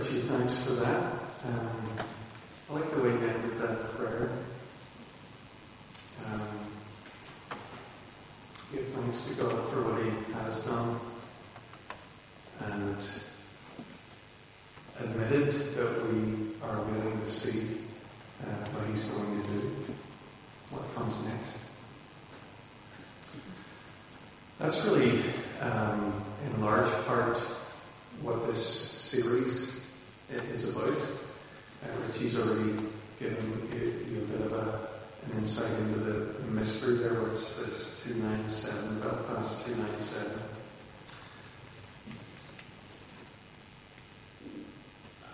Richie, thanks for that. Um, I like the way that prayer. Um, give thanks to God for what He has done and admitted that we are willing to see uh, what He's going to do, what comes next. That's really, um, in large part, what this series is about. Uh, Richie's already given you a bit of a, an insight into the mystery there, where it says 297, Belfast 297.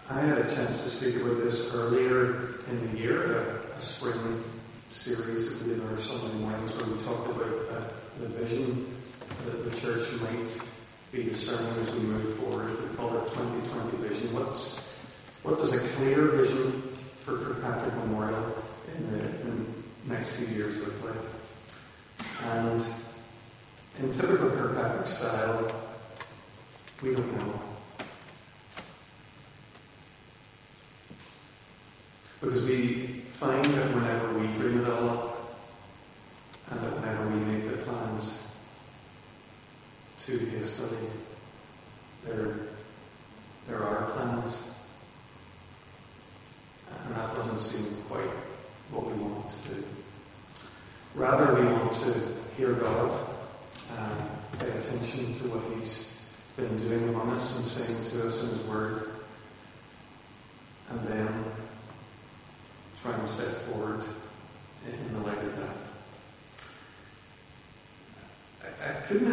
I had a chance to speak about this earlier in the year, a, a spring series that we did in our Sunday mornings where we talked about uh, the vision that the church might be discerning as we move forward. We call it 2020 vision. What's, what does a clear vision for Kirkpatrick Memorial in the, in the next few years look like? And in typical Kirkpatrick style, we don't know. Because we find that whenever we dream it all up, and that whenever we make the plans too hastily, there, there are plans, and that doesn't seem quite what we want to do. Rather, we want to hear God and pay attention to what He's been doing among us and saying to us in His Word, and then try and step forward in the light of that. I, I couldn't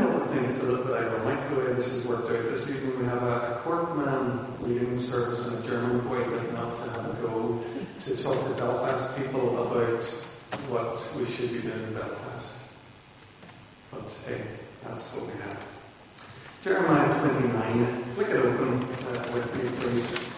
a ironic the way this has worked out this evening. We have a, a court man leading service and a German boy getting up to have a go to talk to Belfast people about what we should be doing in Belfast. But hey, that's what we have. Jeremiah 29, flick it open uh, with me, please.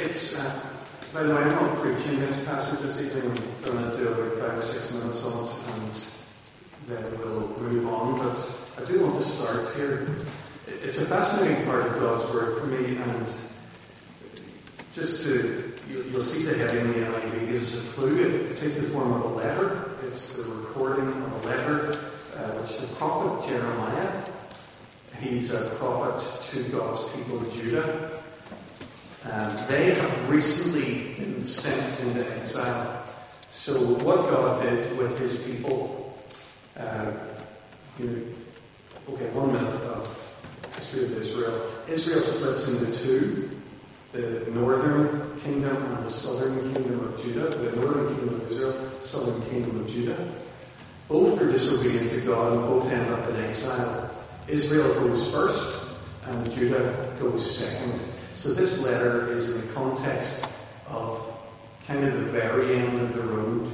It's, uh, by I'm not preaching this passage this evening. I'm going to do about five or six minutes on it and then we'll move on. But I do want to start here. It's a fascinating part of God's Word for me, and just to, you'll see the heading in the NIV gives a clue. It, it, takes the form of a letter. It's the recording of a letter uh, which the prophet Jeremiah, he's a prophet to God's people, Judah. Um, they have recently been sent into exile. So, what God did with his people, uh, you, okay, one minute of history of Israel. Israel splits into two the northern kingdom and the southern kingdom of Judah. The northern kingdom of Israel, southern kingdom of Judah. Both are disobedient to God and both end up in exile. Israel goes first, and Judah goes second. So this letter is in the context of kind of the very end of the road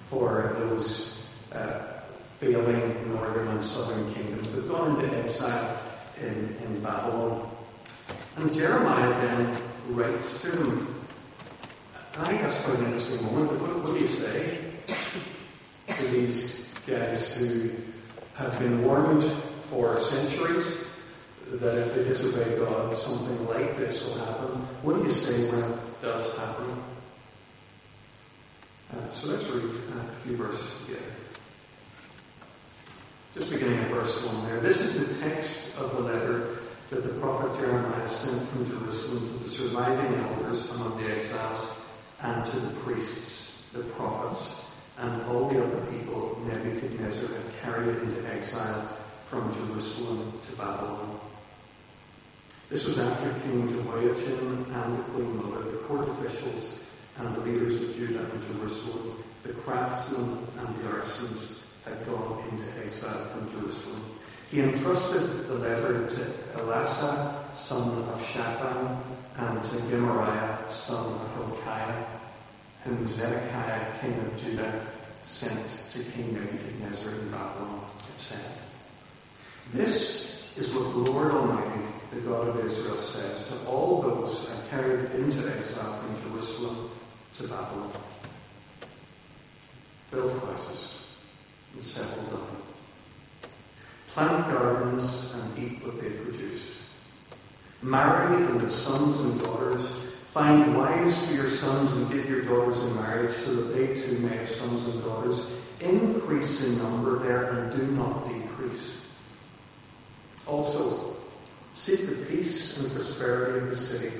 for those uh, failing northern and southern kingdoms. They've gone into exile in, in Babylon. And Jeremiah then writes to them. I think that's quite an interesting moment. What, what do you say to these guys who have been warned for centuries that if they disobey God, something like this will happen. What do you say when it does happen? Uh, so let's read a few verses together. Just beginning at verse 1 there. This is the text of the letter that the prophet Jeremiah sent from Jerusalem to the surviving elders among the exiles and to the priests, the prophets, and all the other people Nebuchadnezzar had carried into exile from Jerusalem to Babylon. This was after King Jehoiachin and the queen mother, the court officials, and the leaders of Judah and Jerusalem, the craftsmen and the artisans had gone into exile from Jerusalem. He entrusted the letter to Elasah, son of Shaphan, and to Gemariah, son of Hilkiah, whom Zedekiah, king of Judah, sent to King Nebuchadnezzar in Babylon. It said, This is what the Lord Almighty, the God of Israel, says to all those I carried into exile from Jerusalem to Babylon. Build houses and settle down. Plant gardens and eat what they produce. Marry and have sons and daughters. Find wives for your sons and give your daughters in marriage so that they too may have sons and daughters. Increase in number there and do not decrease. Also, seek the peace and prosperity of the city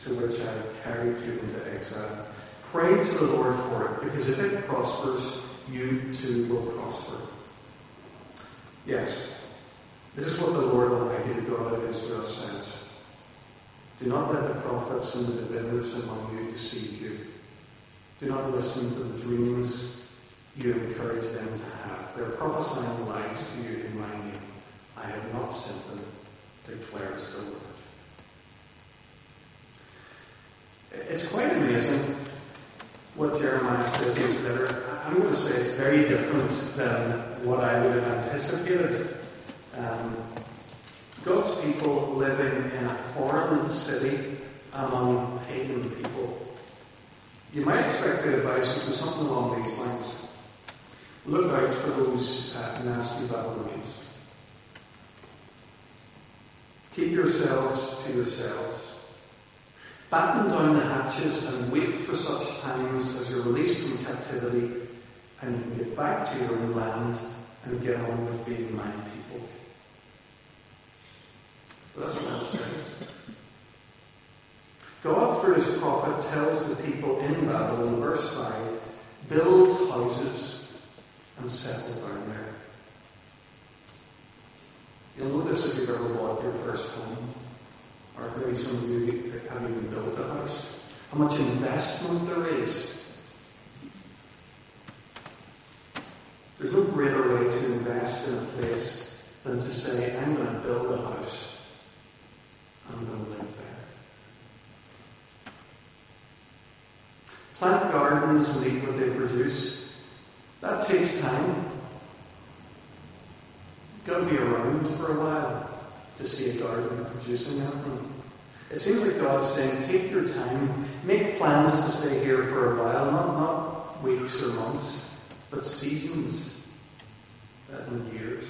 to which I have carried you into exile. Pray to the Lord for it, because if it prospers, you too will prosper. Yes, this is what the Lord Almighty, the God of Israel, says. Do not let the prophets and the diviners among you deceive you. Do not listen to the dreams you encourage them to have. They're prophesying lies to you in my name. I have not sent them, declares the Lord. It's quite amazing what Jeremiah says letter. I'm going to say it's very different than what I would have anticipated. Um, God's people living in a foreign city among pagan people. You might expect the advice to be something along these lines. Look out for those uh, nasty Babylonians. Keep yourselves to yourselves. Batten down the hatches and wait for such times as you're released from captivity and you get back to your own land and get on with being my people. But that's what it says. God, through his prophet, tells the people in Babylon, verse 5, build houses and settle down there. You'll this if you've ever bought your first home. Or maybe some of you that haven't even built a house. How much investment there is. There's no greater way to invest in a place than to say, I'm going to build a house. I'm going to live there. Plant gardens and eat what they produce. That takes time. Be around for a while to see a garden producing anything. It seems like God is saying, take your time, make plans to stay here for a while, not, not weeks or months, but seasons and years.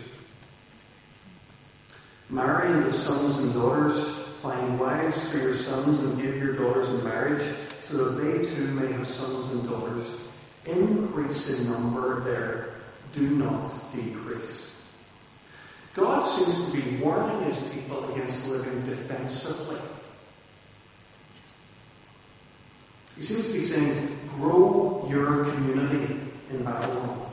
Marry into sons and daughters, find wives for your sons and give your daughters in marriage, so that they too may have sons and daughters. Increase in number there, do not decrease. God seems to be warning his people against living defensively. He seems to be saying, grow your community in Babylon.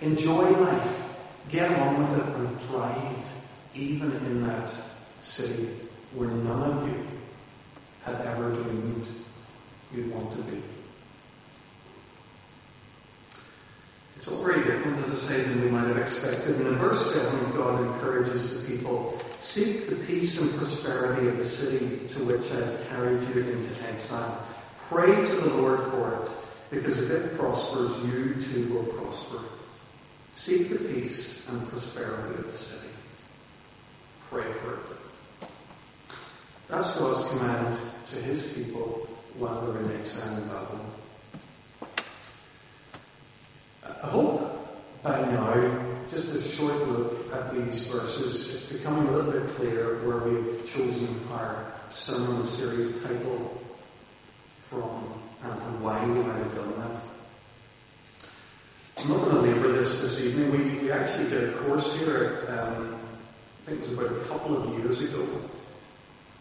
Enjoy life. Get on with it and thrive, even in that city where none of you had ever dreamed you'd want to be. It's all different, say, than we might have expected. And in verse 7, God encourages the people seek the peace and prosperity of the city to which I have carried you into exile. Pray to the Lord for it, because if it prospers, you too will prosper. Seek the peace and prosperity of the city. Pray for it. That's God's command to his people while they're in exile in Babylon. I hope by now, just a short look at these verses, it's becoming a little bit clear where we've chosen our sermon series title from and why we might have done that. I'm not going to labour this this evening. We, we actually did a course here, um, I think it was about a couple of years ago,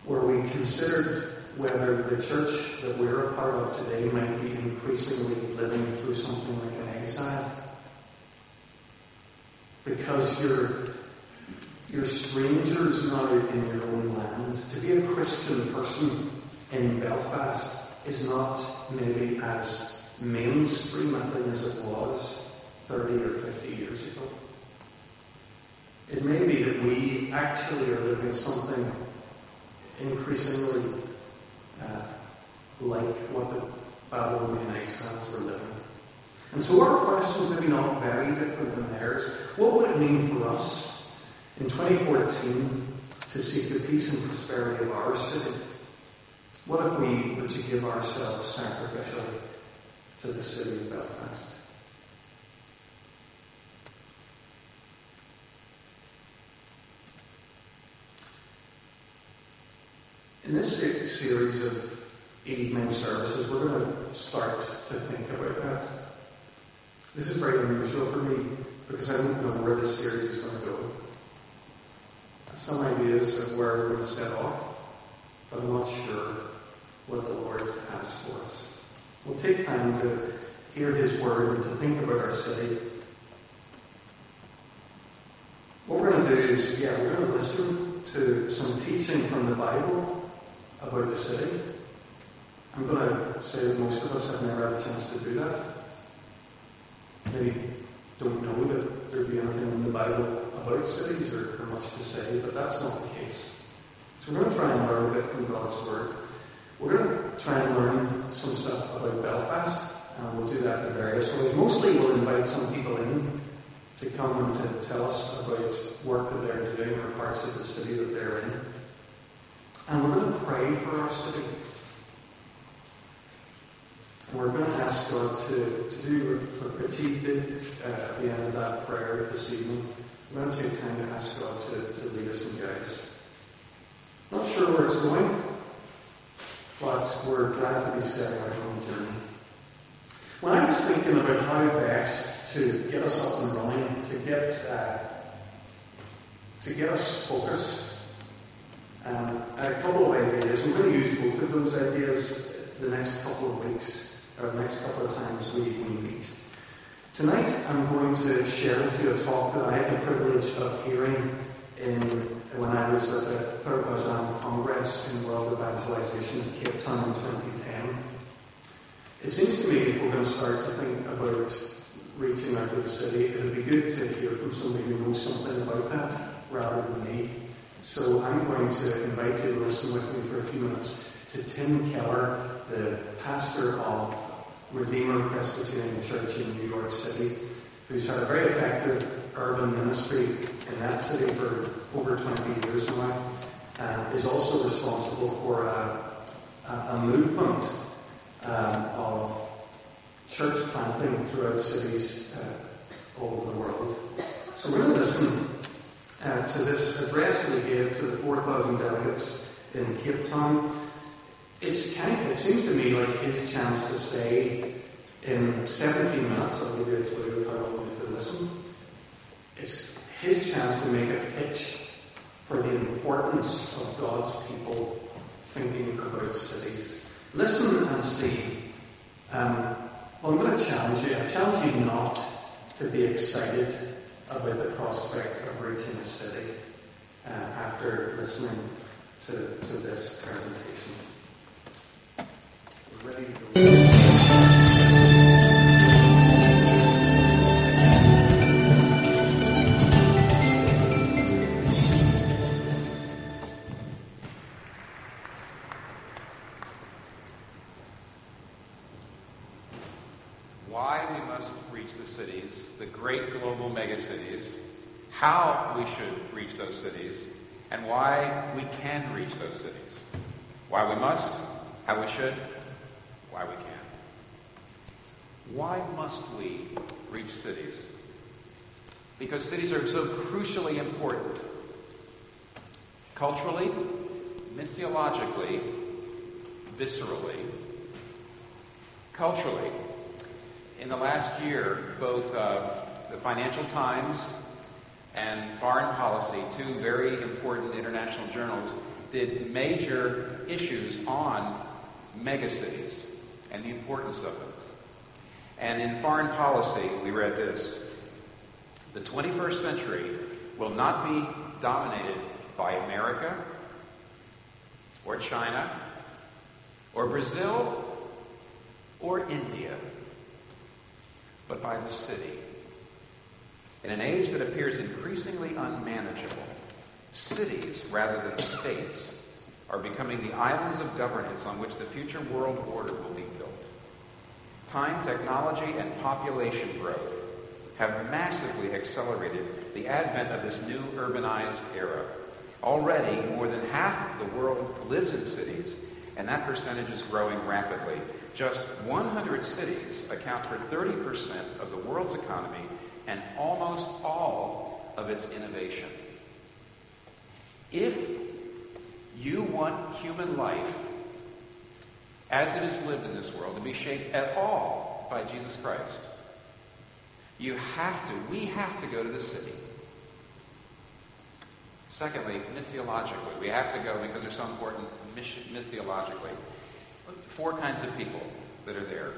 where we considered whether the church that we're a part of today might be increasingly living through something like an exile. Because you're, you're strangers now in your own land. To be a Christian person in Belfast is not maybe as mainstream a thing as it was 30 or 50 years ago. It may be that we actually are living something increasingly uh, like what the Babylonian exiles were living. And so our questions maybe not very different than theirs. What would it mean for us in 2014 to seek the peace and prosperity of our city? What if we were to give ourselves sacrificially to the city of Belfast? In this series of evening services, we're going to start to think about that. This is very unusual for me because I don't know where this series is going to go. I have some ideas of where we're going to set off, but I'm not sure what the Lord has for us. We'll take time to hear His word and to think about our city. What we're going to do is, yeah, we're going to listen to some teaching from the Bible about the city. I'm going to say that most of us have never had a chance to do that. Maybe don't know that there'd be anything in the Bible about cities or, or much to say, but that's not the case. So we're going to try and learn a bit from God's Word. We're going to try and learn some stuff about Belfast, and we'll do that in various ways. Mostly we'll invite some people in to come and to tell us about work that they're doing or parts of the city that they're in. And we're going to pray for our city. We're going to ask God to, to do what Petit uh, at the end of that prayer this evening. We're going to take time to ask God to, to lead us and guide us. Not sure where it's going, but we're glad to be setting our own journey. When I was thinking about how best to get us up and running, to get uh, to get us focused, um, a couple of ideas. I'm going to use both of those ideas the next couple of weeks, or the next couple of times we, we meet. Tonight, I'm going to share with you a talk that I had the privilege of hearing in, when I was at the Third Lausanne Congress in World Evangelization in Cape Town in 2010. It seems to me if we're going to start to think about reaching out to the city, it would be good to hear from somebody who knows something about that rather than me. So I'm going to invite you to listen with me for a few minutes to Tim Keller, the pastor of Redeemer Presbyterian Church in New York City, who's had a very effective urban ministry in that city for over 20 years now, and is also responsible for a, a, movement um, of church planting throughout cities uh, all over the world. So we're going to listen uh, to this address that he gave to the 4,000 delegates in Cape Town. It's kind of, it seems to me like his chance to say in 17 minutes, I'll give you a clue of how long to listen. It's his chance to make a pitch for the importance of God's people thinking about cities. Listen and see. Um, well, I'm going to challenge you. I challenge you not to be excited about the prospect of reaching a city uh, after listening to, to this presentation. We're great global megacities, how we should reach those cities, and why we can reach those cities. Why we must, how we should, why we can. Why must we reach cities? Because cities are so crucially important. Culturally, missiologically, viscerally. Culturally, in the last year, both uh, the Financial Times and Foreign Policy, two very important international journals, did major issues on megacities and the importance of them. And in Foreign Policy, we read this The 21st century will not be dominated by America or China or Brazil or India, but by the city in an age that appears increasingly unmanageable, cities, rather than states, are becoming the islands of governance on which the future world order will be. Time, technology, and population growth have massively accelerated the advent of this new urbanized era. Already, more than half of the world lives in cities, and that percentage is growing rapidly. Just 100 cities account for 30% of the world's economy and almost all of its innovation. If you want human life as it is lived in this world to be shaped at all by Jesus Christ, you have to, we have to go to the city. Secondly, missiologically, we have to go because they're so important missiologically. Four kinds of people that are there.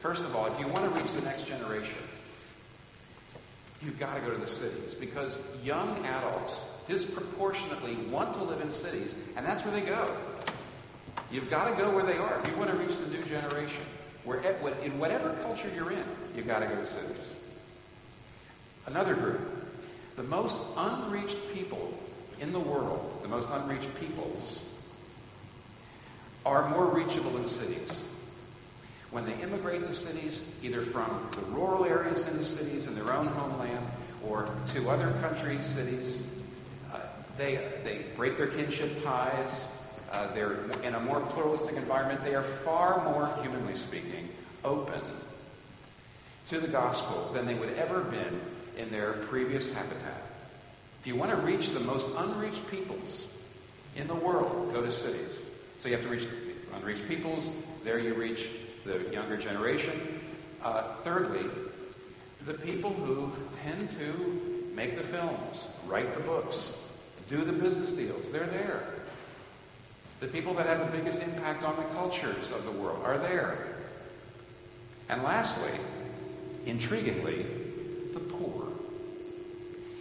First of all, if you want to reach the next generation, you've got to go to the cities because young adults disproportionately want to live in cities, and that's where they go. You've got to go where they are if you want to reach the new generation. Where, in whatever culture you're in, you've got to go to cities. Another group, the most unreached people in the world, the most unreached peoples, are more reachable in cities. When they immigrate to cities, either from the rural areas in the cities in their own homeland or to other countries' cities, uh, they, they break their kinship ties. Uh, they're in a more pluralistic environment. They are far more, humanly speaking, open to the gospel than they would ever have been in their previous habitat. If you want to reach the most unreached peoples in the world, go to cities. So you have to reach the unreached peoples. There you reach the younger generation. Uh, thirdly, the people who tend to make the films, write the books, do the business deals, they're there. The people that have the biggest impact on the cultures of the world are there. And lastly, intriguingly, the poor.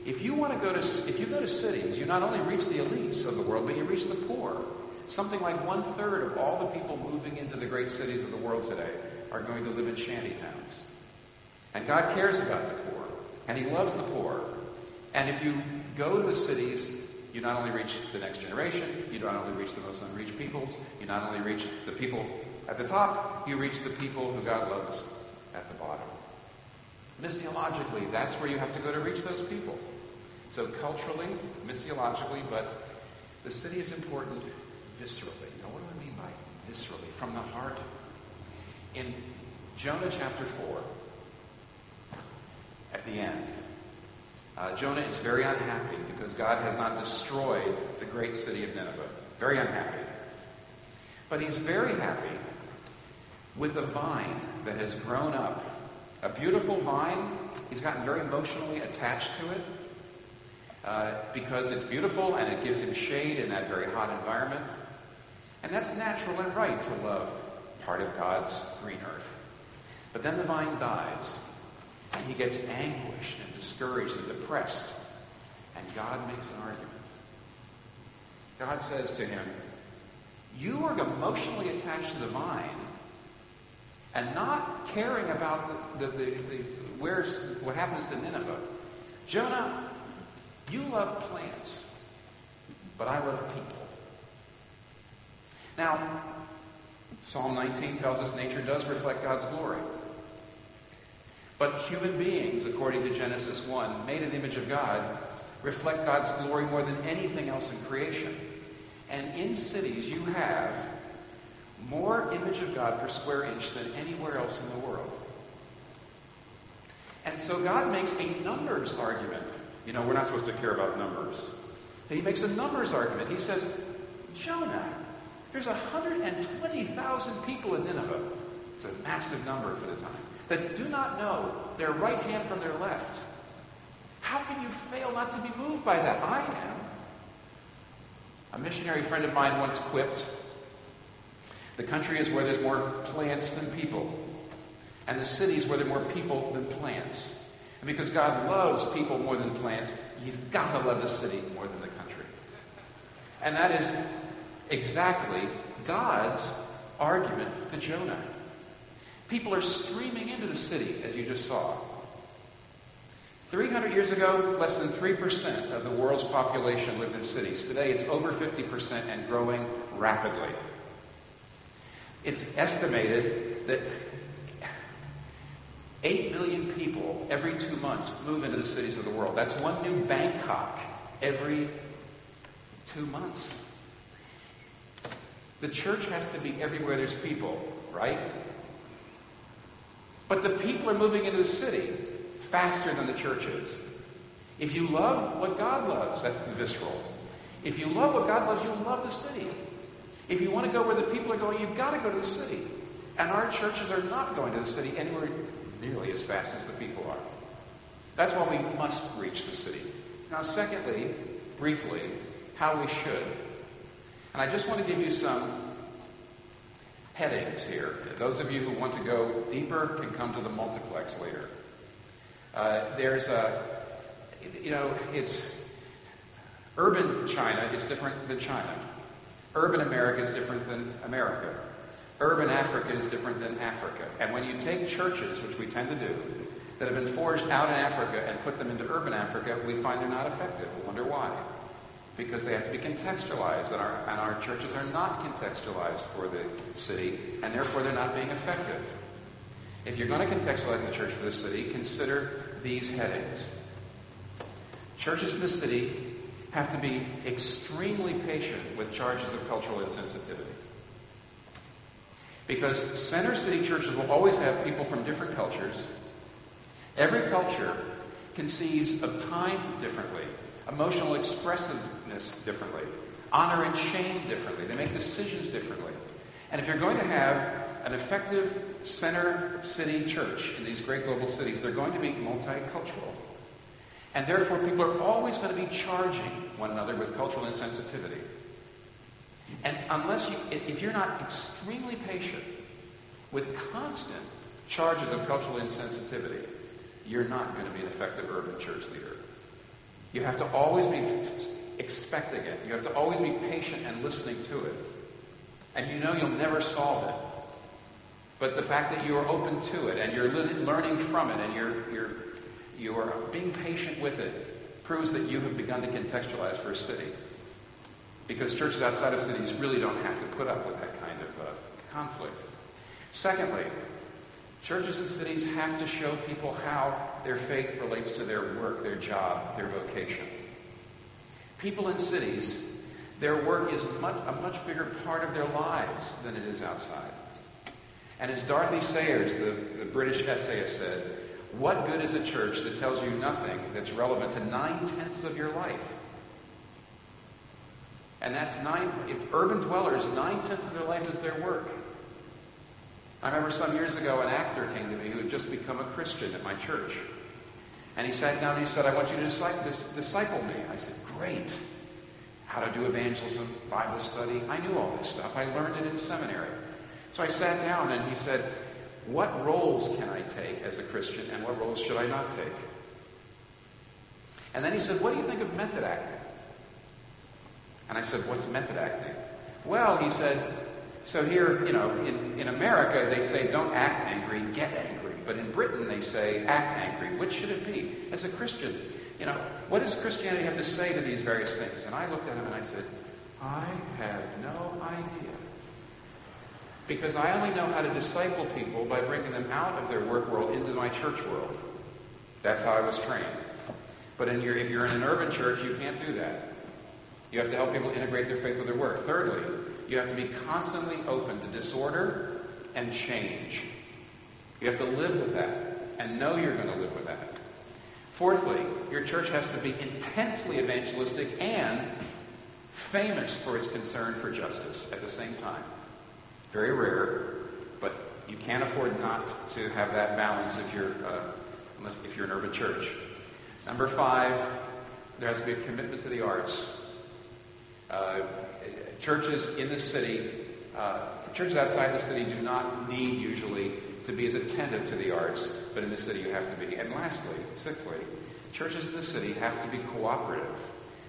If you want to go to if you go to cities, you not only reach the elites of the world, but you reach the poor. Something like one third of all the people moving into the great cities of the world today are going to live in shanty towns. And God cares about the poor, and He loves the poor. And if you go to the cities, you not only reach the next generation, you not only reach the most unreached peoples, you not only reach the people at the top, you reach the people who God loves at the bottom. Missiologically, that's where you have to go to reach those people. So culturally, missiologically, but the city is important viscerally. Now, what do I mean by viscerally? From the heart. In Jonah chapter 4, at the end, uh, Jonah is very unhappy because God has not destroyed the great city of Nineveh. Very unhappy. But he's very happy with a vine that has grown up. A beautiful vine. He's gotten very emotionally attached to it uh, because it's beautiful and it gives him shade in that very hot environment. And that's natural and right to love part of God's green earth. But then the vine dies, and he gets anguished and discouraged and depressed, and God makes an argument. God says to him, You are emotionally attached to the vine and not caring about the, the, the, the where's what happens to Nineveh. Jonah, you love plants, but I love people. Now, Psalm 19 tells us nature does reflect God's glory. But human beings, according to Genesis 1, made in the image of God, reflect God's glory more than anything else in creation. And in cities, you have more image of God per square inch than anywhere else in the world. And so God makes a numbers argument. You know, we're not supposed to care about numbers. And He makes a numbers argument. He says, Jonah, there's 120,000 people in Nineveh. It's a massive number for the time. That do not know their right hand from their left. How can you fail not to be moved by that? I am. A missionary friend of mine once quipped The country is where there's more plants than people, and the cities where there are more people than plants. And because God loves people more than plants, He's got to love the city more than the country. And that is exactly God's argument to Jonah. People are streaming into the city, as you just saw. 300 years ago, less than 3% of the world's population lived in cities. Today, it's over 50% and growing rapidly. It's estimated that Eight million people every two months move into the cities of the world. That's one new Bangkok every two months. The church has to be everywhere there's people, right? But the people are moving into the city faster than the church is. If you love what God loves, that's the visceral. If you love what God loves, you'll love the city. If you want to go where the people are going, you've got to go to the city. And our churches are not going to the city anywhere nearly as fast as the people are. That's why we must reach the city. Now, secondly, briefly, how we should. And I just want to give you some headings here. Those of you who want to go deeper can come to the multiplex later. Uh, there's a, you know, it's urban China is different than China. Urban America is different than America. Urban Africa is different than Africa. And when you take churches, which we tend to do, that have been forged out in Africa and put them into urban Africa, we find they're not effective. We wonder why. Because they have to be contextualized, and our, and our churches are not contextualized for the city, and therefore they're not being effective. If you're going to contextualize the church for the city, consider these headings. Churches in the city have to be extremely patient with charges of cultural insensitivity. Because center city churches will always have people from different cultures. Every culture conceives of time differently, emotional differently, honor and shame differently. They make decisions differently. And if you're going to have an effective center city church in these great global cities, they're going to be multicultural. And therefore, people are always going to be charging one another with cultural insensitivity. And unless you, if you're not extremely patient with constant charges of cultural insensitivity, you're not going to be an effective urban church leader. You have to always be expecting it. You have to always be patient and listening to it. And you know you'll never solve it. But the fact that you're open to it and you're learning from it and you're, you're, you're being patient with it proves that you have begun to contextualize for a city. Because churches outside of cities really don't have to put up with that kind of uh, conflict. Secondly, churches and cities have to show people how their faith relates to their work, their job, their vocation. People in cities, their work is much, a much bigger part of their lives than it is outside. And as Dorothy Sayers, the, the British essayist, said, what good is a church that tells you nothing that's relevant to nine-tenths of your life? And that's nine, urban dwellers, nine-tenths of their life is their work. I remember some years ago an actor came to me who had just become a Christian at my church. And he sat down and he said, I want you to disciple me. I said, great. How to do evangelism, Bible study. I knew all this stuff. I learned it in seminary. So I sat down and he said, what roles can I take as a Christian and what roles should I not take? And then he said, what do you think of method acting? And I said, what's method acting? Well, he said, so here, you know, in, in America, they say don't act angry, get angry. But in Britain, they say act angry. Which should it be? As a Christian, you know, what does Christianity have to say to these various things? And I looked at him and I said, I have no idea. Because I only know how to disciple people by bringing them out of their work world into my church world. That's how I was trained. But your, if you're in an urban church, you can't do that. You have to help people integrate their faith with their work. Thirdly, you have to be constantly open to disorder and change. You have to live with that and know you're going to live with that. Fourthly, your church has to be intensely evangelistic and famous for its concern for justice at the same time. Very rare, but you can't afford not to have that balance if you're, uh, if you're an urban church. Number five, there has to be a commitment to the arts. Uh, churches in the city, uh, churches outside the city do not need usually to be as attentive to the arts, but in the city you have to be. And lastly, sixthly, churches in the city have to be cooperative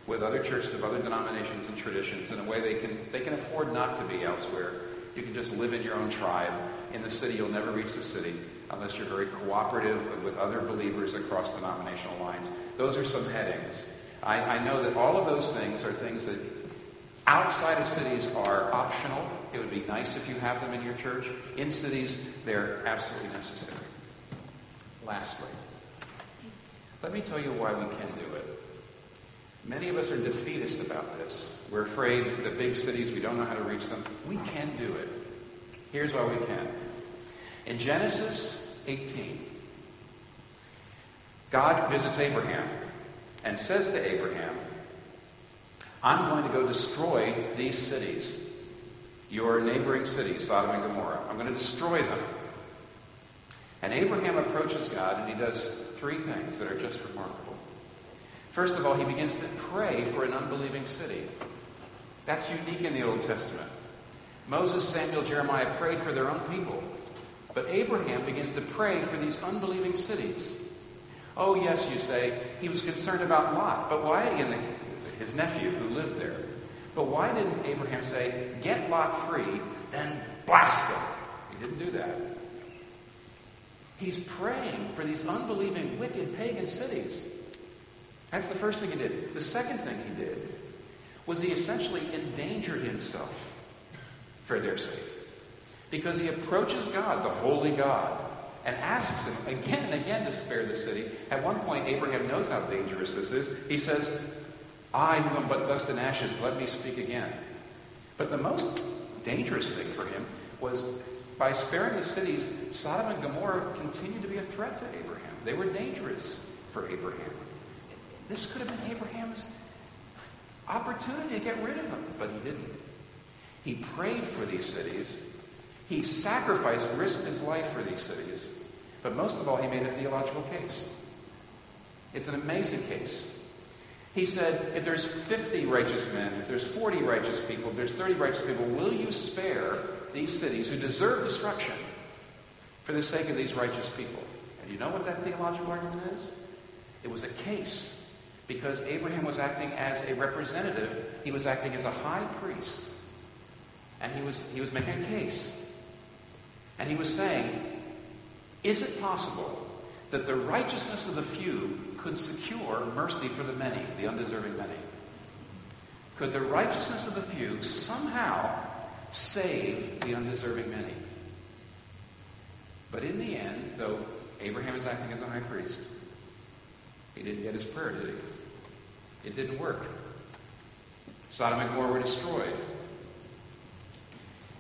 with other churches of other denominations and traditions in a way they can, they can afford not to be elsewhere. You can just live in your own tribe. In the city, you'll never reach the city unless you're very cooperative with other believers across denominational lines. Those are some headings. I, I know that all of those things are things that Outside of cities are optional. It would be nice if you have them in your church. In cities, they're absolutely necessary. Lastly, let me tell you why we can do it. Many of us are defeatist about this. We're afraid the big cities, we don't know how to reach them. We can do it. Here's why we can. In Genesis 18, God visits Abraham and says to Abraham, I'm going to go destroy these cities, your neighboring cities, Sodom and Gomorrah. I'm going to destroy them. And Abraham approaches God and he does three things that are just remarkable. First of all, he begins to pray for an unbelieving city. That's unique in the Old Testament. Moses, Samuel, Jeremiah prayed for their own people. But Abraham begins to pray for these unbelieving cities. Oh, yes, you say, he was concerned about Lot. But why, and the, his nephew who lived there. But why didn't Abraham say, get Lot free, then blast him? He didn't do that. He's praying for these unbelieving, wicked pagan cities. That's the first thing he did. The second thing he did was he essentially endangered himself for their sake. Because he approaches God, the holy God, and asks him again and again to spare the city. At one point, Abraham knows how dangerous this is. He says, I who am but dust and ashes, let me speak again. But the most dangerous thing for him was by sparing the cities, Sodom and Gomorrah continued to be a threat to Abraham. They were dangerous for Abraham. This could have been Abraham's opportunity to get rid of them, but he didn't. He prayed for these cities. He sacrificed, risked his life for these cities. But most of all, he made a theological case. It's an amazing case. He said, if there's 50 righteous men, if there's 40 righteous people, if there's 30 righteous people, will you spare these cities who deserve destruction for the sake of these righteous people? And you know what that theological argument is? It was a case because Abraham was acting as a representative. He was acting as a high priest. And he was, he was making a case. And he was saying, is it possible that the righteousness of the few could secure mercy for the many, the undeserving many? Could the righteousness of the few somehow save the undeserving many? But in the end, though Abraham is acting as a high priest, he didn't get his prayer, did he? It didn't work. Sodom and Gomorrah were destroyed.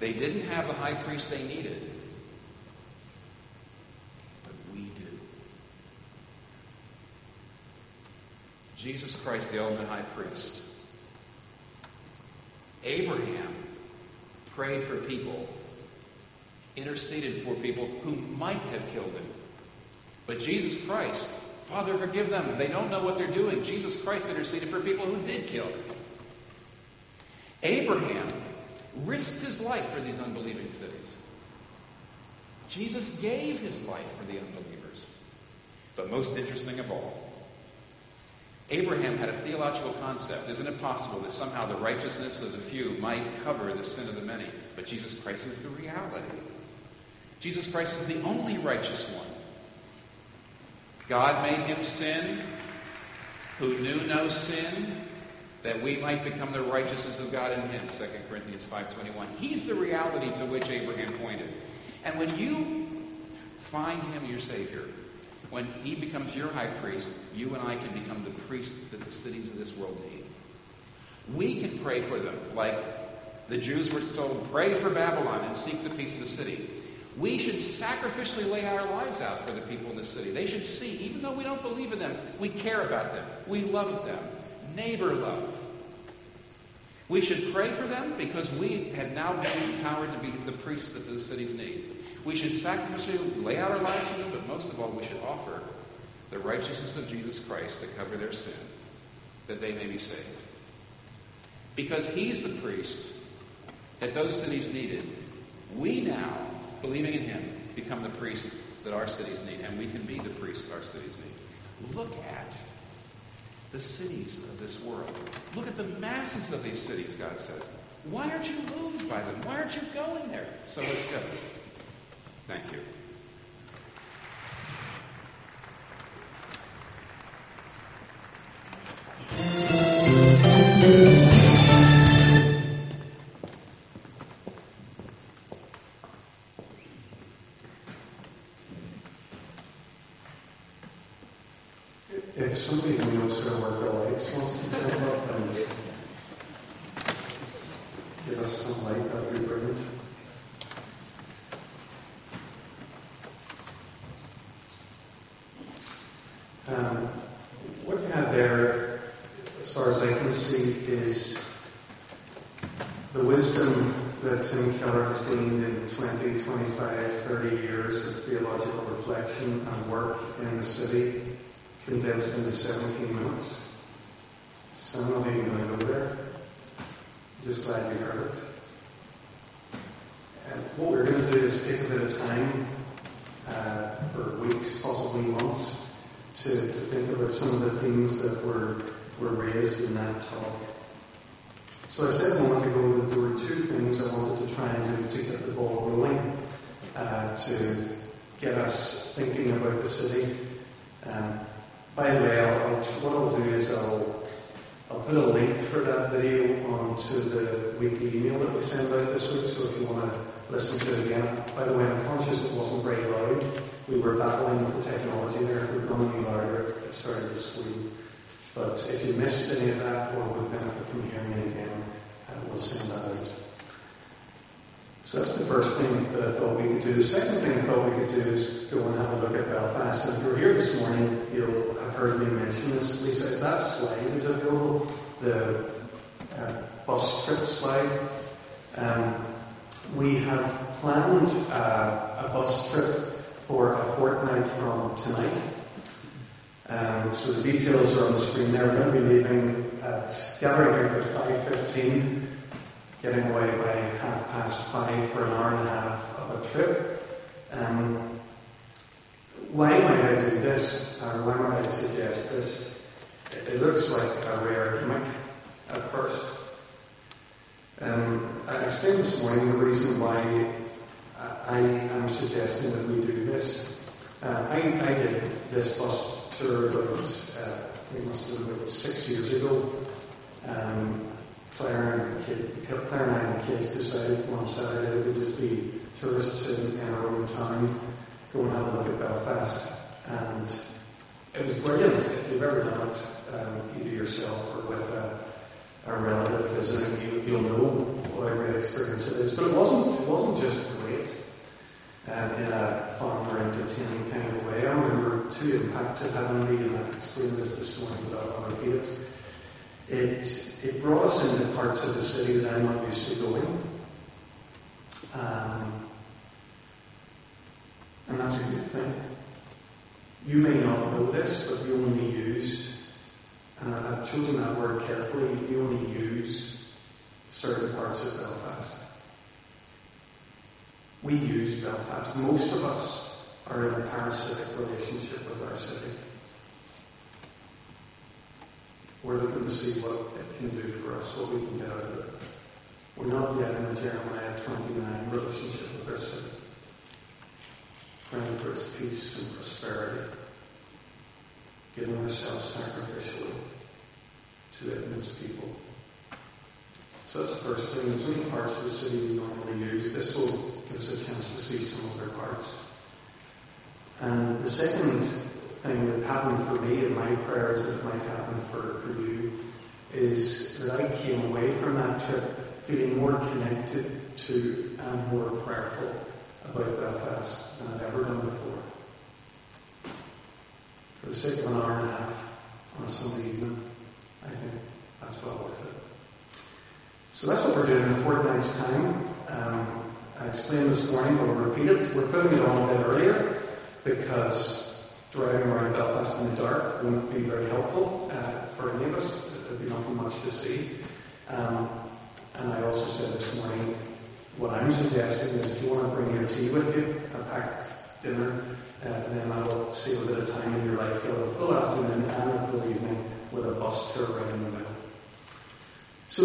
They didn't have the high priest they needed. But we do. Jesus Christ, the ultimate high priest. Abraham prayed for people, interceded for people who might have killed him. But Jesus Christ, Father, forgive them. They don't know what they're doing. Jesus Christ interceded for people who did kill him. Abraham risked his life for these unbelieving cities. Jesus gave his life for the unbelievers. But most interesting of all, Abraham had a theological concept. Isn't it possible that somehow the righteousness of the few might cover the sin of the many? But Jesus Christ is the reality. Jesus Christ is the only righteous one. God made him sin who knew no sin that we might become the righteousness of God in him 2 corinthians 5.21 he's the reality to which abraham pointed and when you find him your savior when he becomes your high priest you and i can become the priests that the cities of this world need we can pray for them like the jews were told pray for babylon and seek the peace of the city we should sacrificially lay our lives out for the people in the city. They should see, even though we don't believe in them, we care about them. We love them neighbor love. We should pray for them because we have now been empowered to be the priests that those cities need. We should sacrificially lay out our lives for them, but most of all, we should offer the righteousness of Jesus Christ to cover their sin, that they may be saved. Because he's the priest that those cities needed, we now, believing in him, become the priest that our cities need, and we can be the priests our cities need. Look at the cities of this world. Look at the masses of these cities, God says. Why aren't you moved by them? Why aren't you going there? So let's go. Thank you. Do is take a bit of time uh, for weeks, possibly months, to, to think about some of the themes that were, were raised in that talk. So I said a moment ago that there were two things I wanted to try and do to get the ball rolling, uh, to get us thinking about the city. Um, by the way, I'll, I'll, what I'll do is I'll, I'll put a link for that video onto the weekly email that we send out this week, so if you want to listen to it again. By the way, I'm conscious it wasn't very loud. We were battling with the technology there. If we'd gone any louder, it started to. But if you missed any of that or would benefit from hearing it again, uh, we'll send that out. So that's the first thing that I thought we could do. The second thing I thought we could do is go and have a look at Belfast. And if you're here this morning, you'll have heard me mention this. Lisa, if that slide is available, the uh, bus trip slide, um, we have planned uh, a bus trip for a fortnight from tonight. Um, so the details are on the screen there. We're going to be leaving at gathering here at 5.15, getting away by half past five for an hour and a half of a trip. Um, why might I do this, or why might I suggest this? It, it looks like a rare gimmick at first. Um, I explained this morning the reason why I am suggesting that we do this. Uh, I, I did this bus tour about, uh, must have been about six years ago. Um, Claire and the kid, Claire and I and the kids decided one Saturday it would just be tourists in, in our own town, go and have a look at Belfast. And it was brilliant. If you've ever done it, um, either yourself or with a, a relative visiting, you, you'll know what a great experience it is. But it wasn't, it wasn't just great um, in a fun or entertaining kind of way. I remember two impacts it had me, and I explained this this morning, but I'll repeat it. It, it brought us into parts of the city that I'm not used to going. Um, and that's a good thing. You may not know this, but you only use, Uh, and I've chosen that word carefully, you only use certain parts of Belfast. We use Belfast. Most of us are in a parasitic relationship with our city. We're looking to see what it can do for us, what we can get out of it. We're not yet in a Jeremiah 29 relationship with our city, praying for its peace and prosperity, giving ourselves sacrificially to its people. So that's the first thing. There's many parts of the city we normally use. This will give us a chance to see some of their parts. And the second thing that happened for me in my prayers that might happen for, for you is that I came away from that trip feeling more connected to and more prayerful about Belfast than I'd ever done before. For the sake of an hour and a half on a Sunday evening, I think that's well worth it. So that's what we're doing in a fortnight's time. Um, I explained this morning, but we'll repeat it. We're putting it on a bit earlier because driving around Belfast in the dark wouldn't be very helpful uh, for any of us. There'd be nothing much to see. Um, and I also said this morning, what I'm suggesting is if you want to bring your tea with you, a packed dinner, uh, then that'll save a bit of time in your life. You'll have a full afternoon and a full evening with a bus tour right in the middle. So,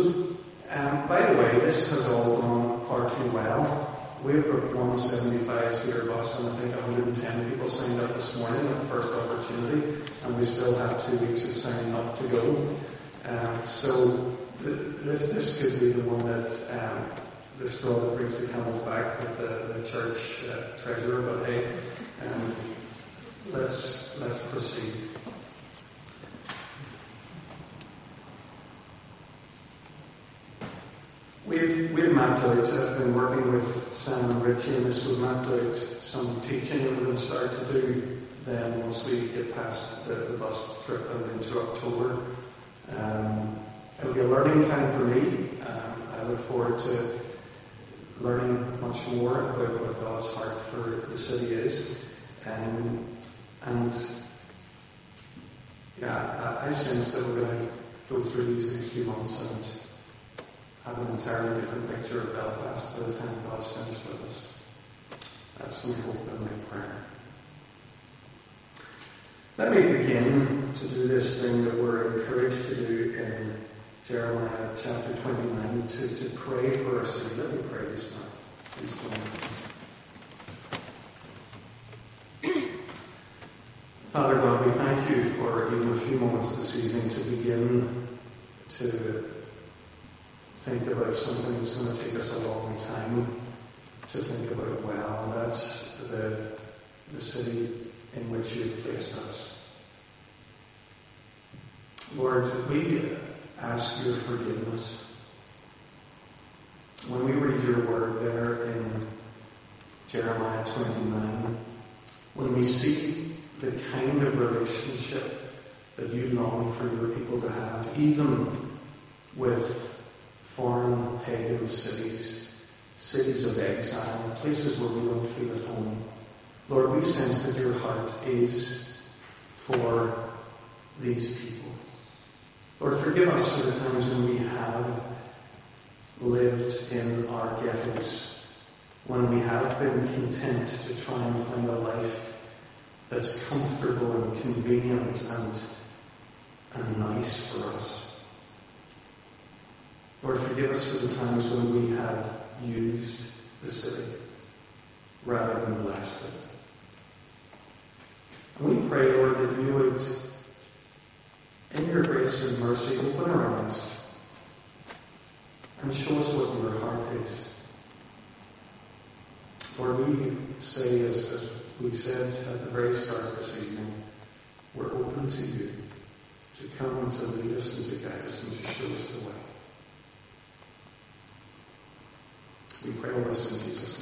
um, by the way, this has all gone far too well. We've got 175 seater bus, and I think 110 people signed up this morning at the first opportunity, and we still have two weeks of signing up to go. Um, so th- this this could be the one that um, the straw that brings the camel back with the, the church uh, treasurer, but hey, um, let's, let's proceed. We've, we've mapped out, I've been working with Sam and Richie and this, we've mapped out some teaching that we're going to start to do then once we get past the, the bus trip and into October. Um, it'll be a learning time for me. Um, I look forward to much more about what God's heart for the city is. Um, and yeah, I, I sense that we're going to go through these next few months and have an entirely different picture of Belfast by the time God's finished with us. That's my hope and my prayer. Let me begin to do this thing that we're encouraged to do in Jeremiah chapter 29 to, to pray for our city. Let me pray this now. Father God, we thank you for even a few moments this evening to begin to think about something that's going to take us a long time to think about well. That's the, the city in which you've placed us. Lord, we ask your forgiveness. When we read your word there in Jeremiah 29, when we see the kind of relationship that you long for your people to have, even with foreign pagan cities, cities of exile, places where we don't feel at home. Lord, we sense that your heart is for these people. Lord, forgive us for the times when we have lived in our ghettos, when we have been content to try and find a life that's comfortable and convenient and, and nice for us. Lord, forgive us for the times when we have used the city rather than blessed it. And we pray, Lord, that you would in your grace and mercy, open our eyes and show us what your heart is. For we say, as, as we said at the very start this evening, we're open to you to come and to lead us and to guide us and to show us the way. We pray all this in Jesus'